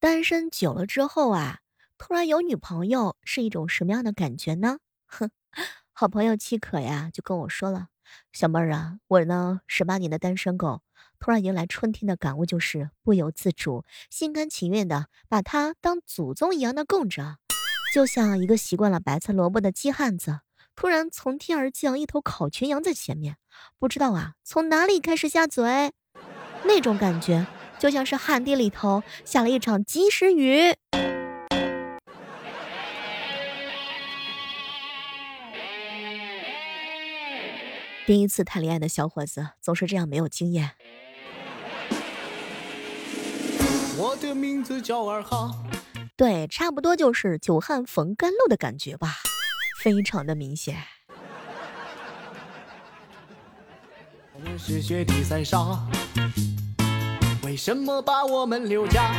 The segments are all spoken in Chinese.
单身久了之后啊，突然有女朋友是一种什么样的感觉呢？哼，好朋友七可呀就跟我说了，小妹儿啊，我呢十八年的单身狗，突然迎来春天的感悟就是不由自主、心甘情愿的把它当祖宗一样的供着，就像一个习惯了白菜萝卜的鸡汉子，突然从天而降一头烤全羊在前面，不知道啊从哪里开始下嘴，那种感觉。就像是旱地里头下了一场及时雨。第一次谈恋爱的小伙子总是这样没有经验。我的名字叫二哈，对，差不多就是久旱逢甘露的感觉吧，非常的明显。我们是雪地三沙。为什么把我们留下？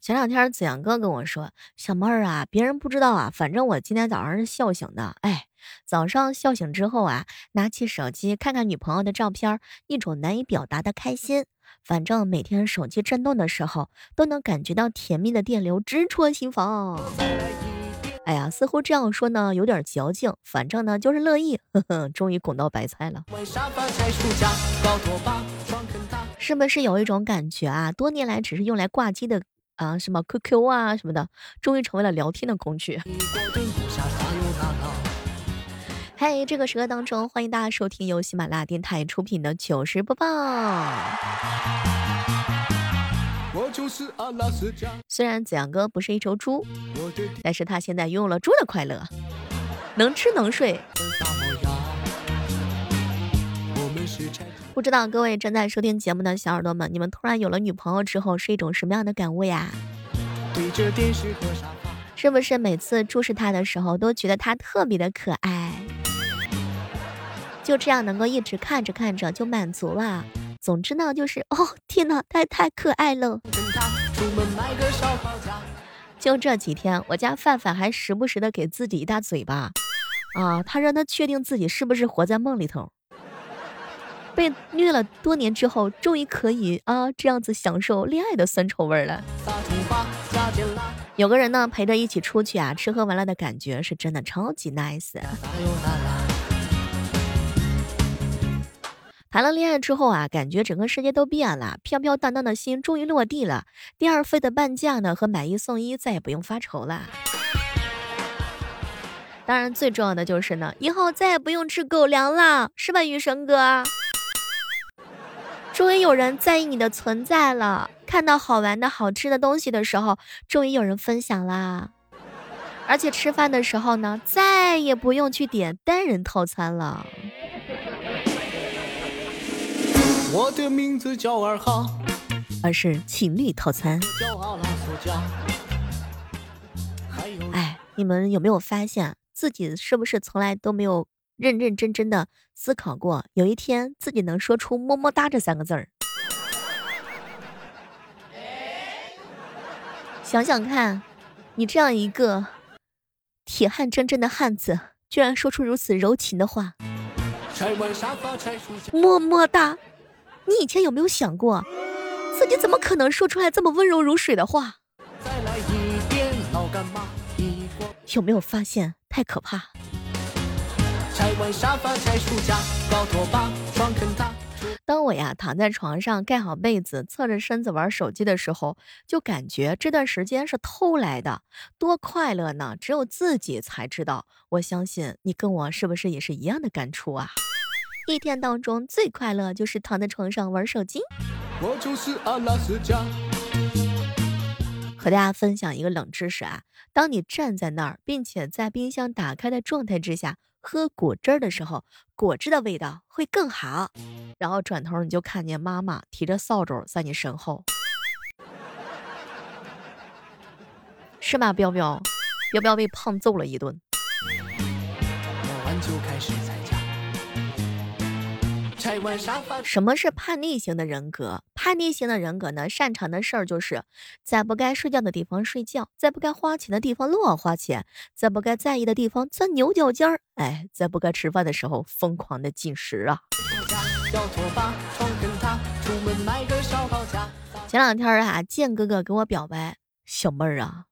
前两天子阳哥跟我说：“小妹儿啊，别人不知道啊，反正我今天早上是笑醒的。哎，早上笑醒之后啊，拿起手机看看女朋友的照片，一种难以表达的开心。反正每天手机震动的时候，都能感觉到甜蜜的电流直戳心房。”哎呀，似乎这样说呢有点矫情，反正呢就是乐意。呵呵，终于拱到白菜了。是不是有一种感觉啊？多年来只是用来挂机的啊，什么 QQ 啊什么的，终于成为了聊天的工具。嘿，这个时刻当中，欢迎大家收听由喜马拉雅电台出品的糗事播报。虽然子阳哥不是一头猪，但是他现在拥有了猪的快乐，能吃能睡。不知道各位正在收听节目的小耳朵们，你们突然有了女朋友之后是一种什么样的感悟呀？是不是每次注视她的时候都觉得她特别的可爱？就这样能够一直看着看着就满足了。总之呢，就是哦，天哪，太太可爱了。就这几天，我家范范还时不时的给自己一大嘴巴，啊，他让他确定自己是不是活在梦里头。被虐了多年之后，终于可以啊这样子享受恋爱的酸臭味了。有个人呢陪着一起出去啊，吃喝玩乐的感觉是真的超级 nice。谈了恋爱之后啊，感觉整个世界都变了，飘飘荡荡的心终于落地了。第二份的半价呢和买一送一再也不用发愁了。当然，最重要的就是呢，以后再也不用吃狗粮了，是吧，雨神哥？终于有人在意你的存在了，看到好玩的好吃的东西的时候，终于有人分享啦。而且吃饭的时候呢，再也不用去点单人套餐了。我的名字叫二哈，而是情侣套餐。哎，你们有没有发现自己是不是从来都没有认认真真的思考过，有一天自己能说出么么哒这三个字儿？想想看，你这样一个铁汉铮铮的汉子，居然说出如此柔情的话，么么哒。你以前有没有想过，自己怎么可能说出来这么温柔如水的话？有没有发现太可怕？当我呀躺在床上盖好被子，侧着身子玩手机的时候，就感觉这段时间是偷来的，多快乐呢！只有自己才知道。我相信你跟我是不是也是一样的感触啊？一天当中最快乐就是躺在床上玩手机。我就是阿拉斯加。和大家分享一个冷知识啊，当你站在那儿，并且在冰箱打开的状态之下喝果汁的时候，果汁的味道会更好。然后转头你就看见妈妈提着扫帚在你身后，是吗？彪彪，要不要被胖揍了一顿？什么是叛逆型的人格？叛逆型的人格呢，擅长的事儿就是在不该睡觉的地方睡觉，在不该花钱的地方乱花钱，在不该在意的地方钻牛角尖儿，哎，在不该吃饭的时候疯狂的进食啊！前两天啊，建哥哥给我表白，小妹儿啊，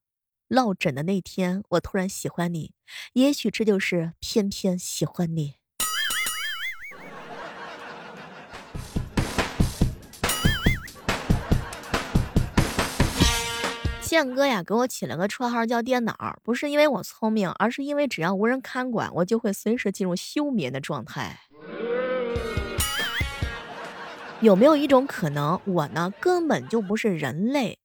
落枕的那天，我突然喜欢你，也许这就是偏偏喜欢你。建哥呀，给我起了个绰号叫电脑，不是因为我聪明，而是因为只要无人看管，我就会随时进入休眠的状态。有没有一种可能，我呢根本就不是人类，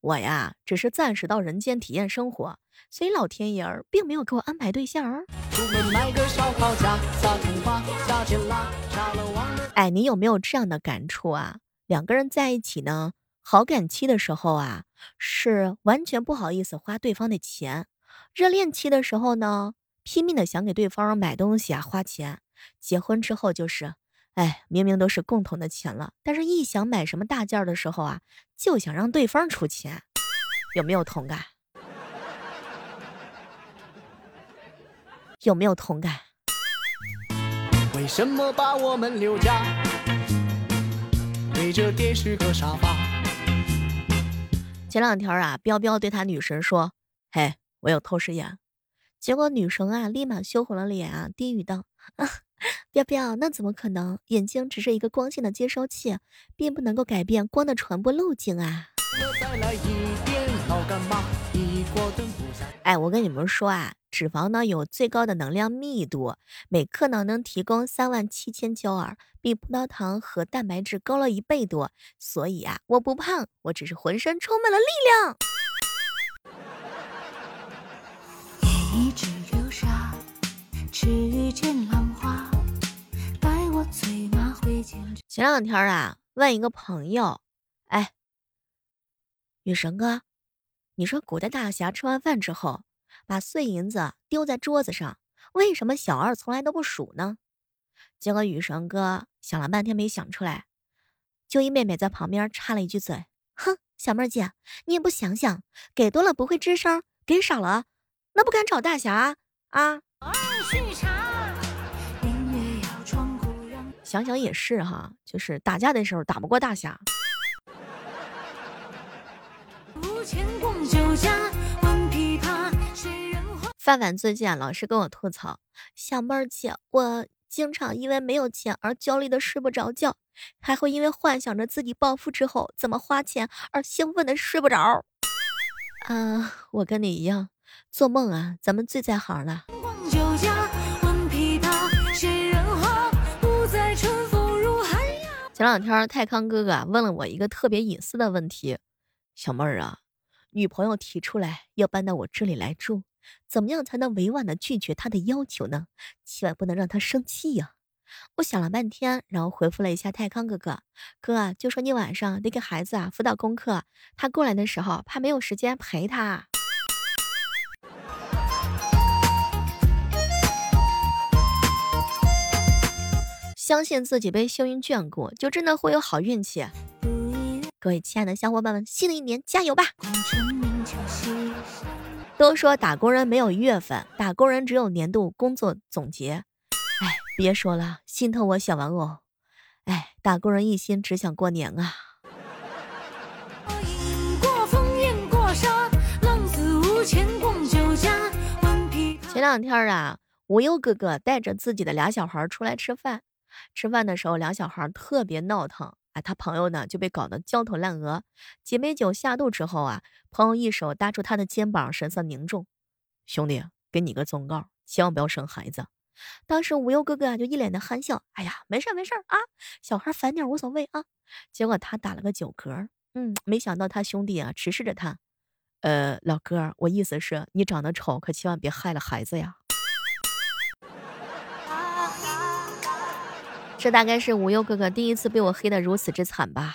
我呀只是暂时到人间体验生活，所以老天爷儿并没有给我安排对象儿。哎，你有没有这样的感触啊？两个人在一起呢？好感期的时候啊，是完全不好意思花对方的钱；热恋期的时候呢，拼命的想给对方买东西啊花钱；结婚之后就是，哎，明明都是共同的钱了，但是一想买什么大件的时候啊，就想让对方出钱。有没有同感？有没有同感？为什么把我们留家？对着电视和沙发。前两天啊，彪彪对他女神说：“嘿，我有透视眼。”结果女神啊，立马羞红了脸啊，低语道：“啊，彪彪，那怎么可能？眼睛只是一个光线的接收器，并不能够改变光的传播路径啊。”哎，我跟你们说啊，脂肪呢有最高的能量密度，每克呢能提供三万七千焦耳，比葡萄糖和蛋白质高了一倍多。所以啊，我不胖，我只是浑身充满了力量。前两天啊，问一个朋友，哎，女神哥。你说古代大侠吃完饭之后，把碎银子丢在桌子上，为什么小二从来都不数呢？结果雨神哥想了半天没想出来，就一妹妹在旁边插了一句嘴：“哼，小妹儿姐，你也不想想，给多了不会吱声，给少了那不敢找大侠啊。”想想也是哈，就是打架的时候打不过大侠。范范最近啊，老是跟我吐槽，小妹儿姐，我经常因为没有钱而焦虑的睡不着觉，还会因为幻想着自己暴富之后怎么花钱而兴奋的睡不着。啊，我跟你一样，做梦啊，咱们最在行了。前两天泰康哥哥问了我一个特别隐私的问题，小妹儿啊。女朋友提出来要搬到我这里来住，怎么样才能委婉的拒绝他的要求呢？千万不能让他生气呀！我想了半天，然后回复了一下泰康哥哥，哥就说你晚上得给孩子啊辅导功课，他过来的时候怕没有时间陪他。相信自己被幸运眷顾，就真的会有好运气。各位亲爱的小伙伴们，新的一年加油吧！都说打工人没有月份，打工人只有年度工作总结。哎，别说了，心疼我小玩偶。哎，打工人一心只想过年啊！前两天啊，无忧哥哥带着自己的俩小孩出来吃饭，吃饭的时候，俩小孩特别闹腾。哎，他朋友呢就被搞得焦头烂额，几杯酒下肚之后啊，朋友一手搭住他的肩膀，神色凝重：“兄弟，给你个忠告，千万不要生孩子。”当时无忧哥哥啊就一脸的憨笑：“哎呀，没事没事啊，小孩烦点无所谓啊。”结果他打了个酒嗝，嗯，没想到他兄弟啊直视着他：“呃，老哥，我意思是，你长得丑，可千万别害了孩子呀。”这大概是无忧哥哥第一次被我黑的如此之惨吧，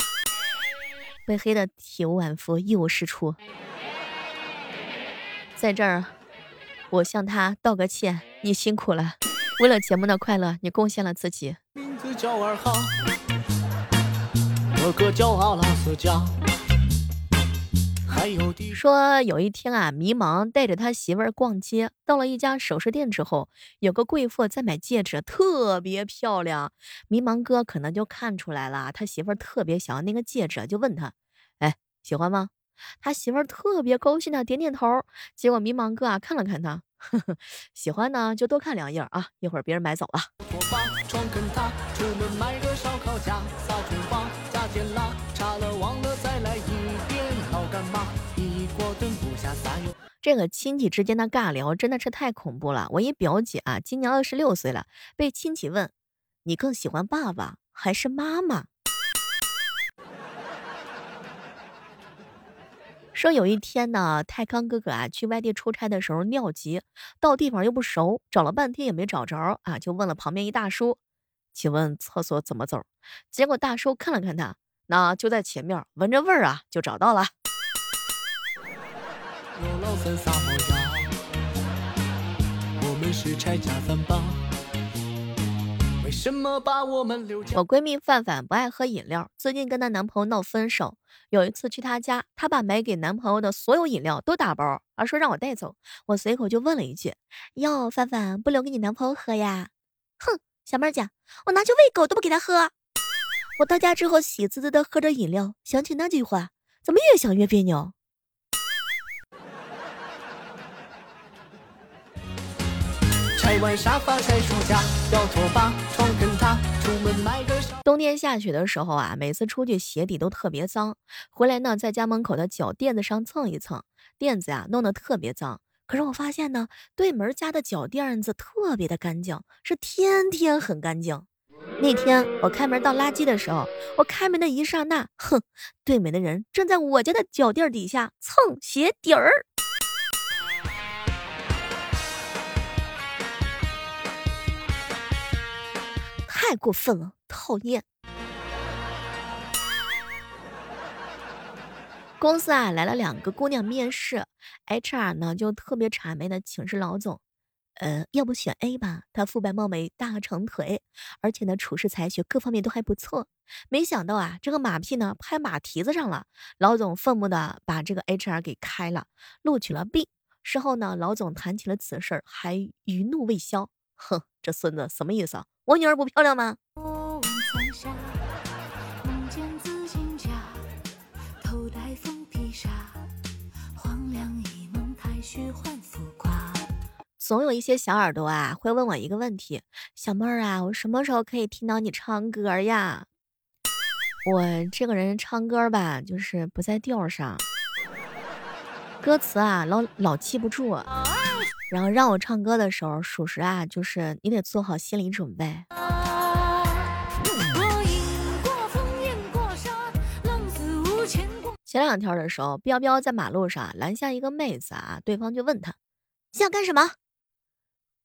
被黑的体无完肤，一无是处。在这儿，我向他道个歉，你辛苦了。为了节目的快乐，你贡献了自己。名字叫二号，哥哥叫阿拉斯加，说有一天啊，迷茫带着他媳妇儿逛街，到了一家首饰店之后，有个贵妇在买戒指，特别漂亮。迷茫哥可能就看出来了，他媳妇儿特别想要那个戒指，就问他：“哎，喜欢吗？”他媳妇儿特别高兴的点点头。结果迷茫哥啊看了看他，呵呵，喜欢呢就多看两眼啊，一会儿别人买走了。这个亲戚之间的尬聊真的是太恐怖了。我一表姐啊，今年二十六岁了，被亲戚问：“你更喜欢爸爸还是妈妈？”说有一天呢，泰康哥哥啊去外地出差的时候尿急，到地方又不熟，找了半天也没找着啊，就问了旁边一大叔：“请问厕所怎么走？”结果大叔看了看他，那就在前面，闻着味儿啊就找到了。我们是拆家三宝我闺蜜范范不爱喝饮料，最近跟她男朋友闹分手。有一次去她家，她把买给男朋友的所有饮料都打包，而说让我带走。我随口就问了一句：“哟，范范不留给你男朋友喝呀？”哼，小妹儿讲，我拿去喂狗都不给他喝。我到家之后喜滋滋的喝着饮料，想起那句话，怎么越想越别扭。开完沙发再出家，要拖把床跟他冬天下雪的时候啊，每次出去鞋底都特别脏，回来呢，在家门口的脚垫子上蹭一蹭，垫子呀弄得特别脏。可是我发现呢，对门家的脚垫子特别的干净，是天天很干净。那天我开门倒垃圾的时候，我开门的一刹那，哼，对门的人正在我家的脚垫底下蹭鞋底儿。太过分了，讨厌！公司啊来了两个姑娘面试，HR 呢就特别谄媚的请示老总，呃，要不选 A 吧，她肤白貌美，大长腿，而且呢处事才学各方面都还不错。没想到啊，这个马屁呢拍马蹄子上了，老总愤怒的把这个 HR 给开了，录取了 B。事后呢，老总谈起了此事，还余怒未消，哼，这孙子什么意思啊？我女儿不漂亮吗？总有一些小耳朵啊，会问我一个问题：小妹儿啊，我什么时候可以听到你唱歌呀？我这个人唱歌吧，就是不在调上，歌词啊老老记不住。然后让我唱歌的时候，属实啊，就是你得做好心理准备。前两天的时候，彪彪在马路上拦下一个妹子啊，对方就问他：“你想干什么？”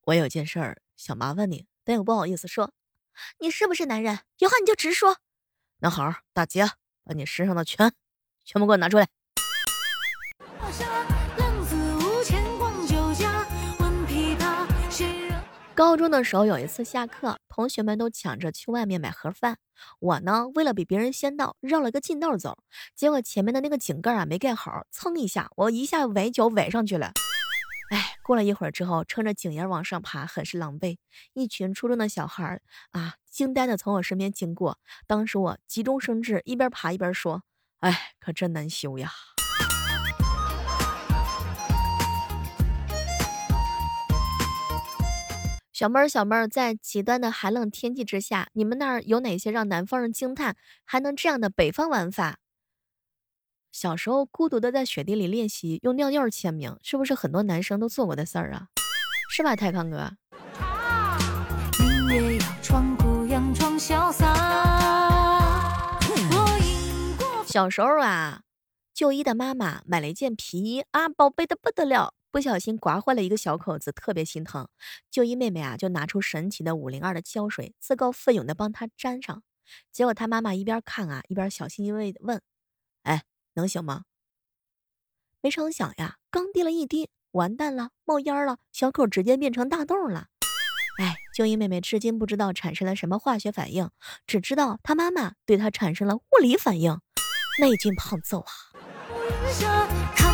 我有件事儿想麻烦你，但又不好意思说。你是不是男人？有话你就直说。那好，大姐，把你身上的钱全部给我拿出来。高中的时候有一次下课，同学们都抢着去外面买盒饭，我呢为了比别人先到，绕了个近道走，结果前面的那个井盖啊没盖好，蹭一下，我一下崴脚崴上去了。哎，过了一会儿之后，撑着井沿往上爬，很是狼狈。一群初中的小孩啊，惊呆的从我身边经过，当时我急中生智，一边爬一边说：“哎，可真难修呀。”小妹儿，小妹儿，在极端的寒冷天气之下，你们那儿有哪些让南方人惊叹还能这样的北方玩法？小时候孤独的在雪地里练习用尿尿签名，是不是很多男生都做过的事儿啊？是吧，泰康哥？小时候啊，就医的妈妈买了一件皮衣啊，宝贝的不得了。不小心刮坏了一个小口子，特别心疼。就一妹妹啊，就拿出神奇的五零二的胶水，自告奋勇的帮他粘上。结果他妈妈一边看啊，一边小心翼翼的问：“哎，能行吗？”没成想呀，刚滴了一滴，完蛋了，冒烟了，小口直接变成大洞了。哎，就一妹妹至今不知道产生了什么化学反应，只知道她妈妈对她产生了物理反应。那一胖揍啊！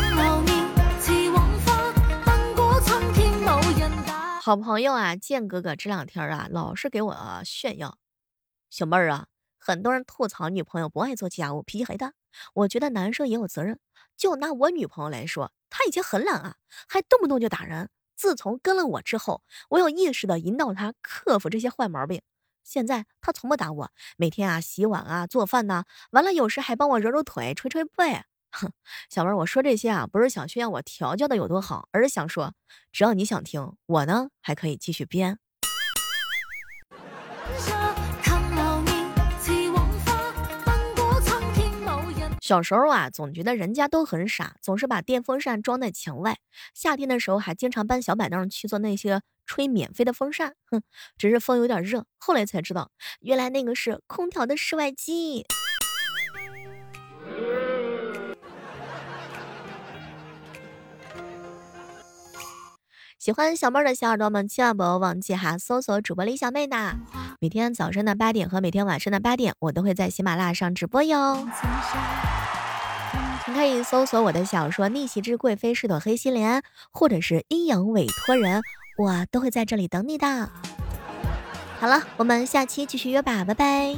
好朋友啊，建哥哥这两天啊，老是给我炫耀。小妹儿啊，很多人吐槽女朋友不爱做家务，脾气很大。我觉得男生也有责任。就拿我女朋友来说，她以前很懒啊，还动不动就打人。自从跟了我之后，我有意识的引导她克服这些坏毛病。现在她从不打我，每天啊洗碗啊做饭呐，完了有时还帮我揉揉腿、捶捶背。哼，小妹儿，我说这些啊，不是想炫耀我调教的有多好，而是想说，只要你想听，我呢还可以继续编。小时候啊，总觉得人家都很傻，总是把电风扇装在墙外，夏天的时候还经常搬小板凳去做那些吹免费的风扇。哼，只是风有点热，后来才知道，原来那个是空调的室外机。喜欢小妹儿的小耳朵们，千万不要忘记哈，搜索主播李小妹的。每天早上的八点和每天晚上的八点，我都会在喜马拉雅上直播哟。你可以搜索我的小说《逆袭之贵妃是朵黑心莲》，或者是《阴阳委托人》，我都会在这里等你的。好了，我们下期继续约吧，拜拜。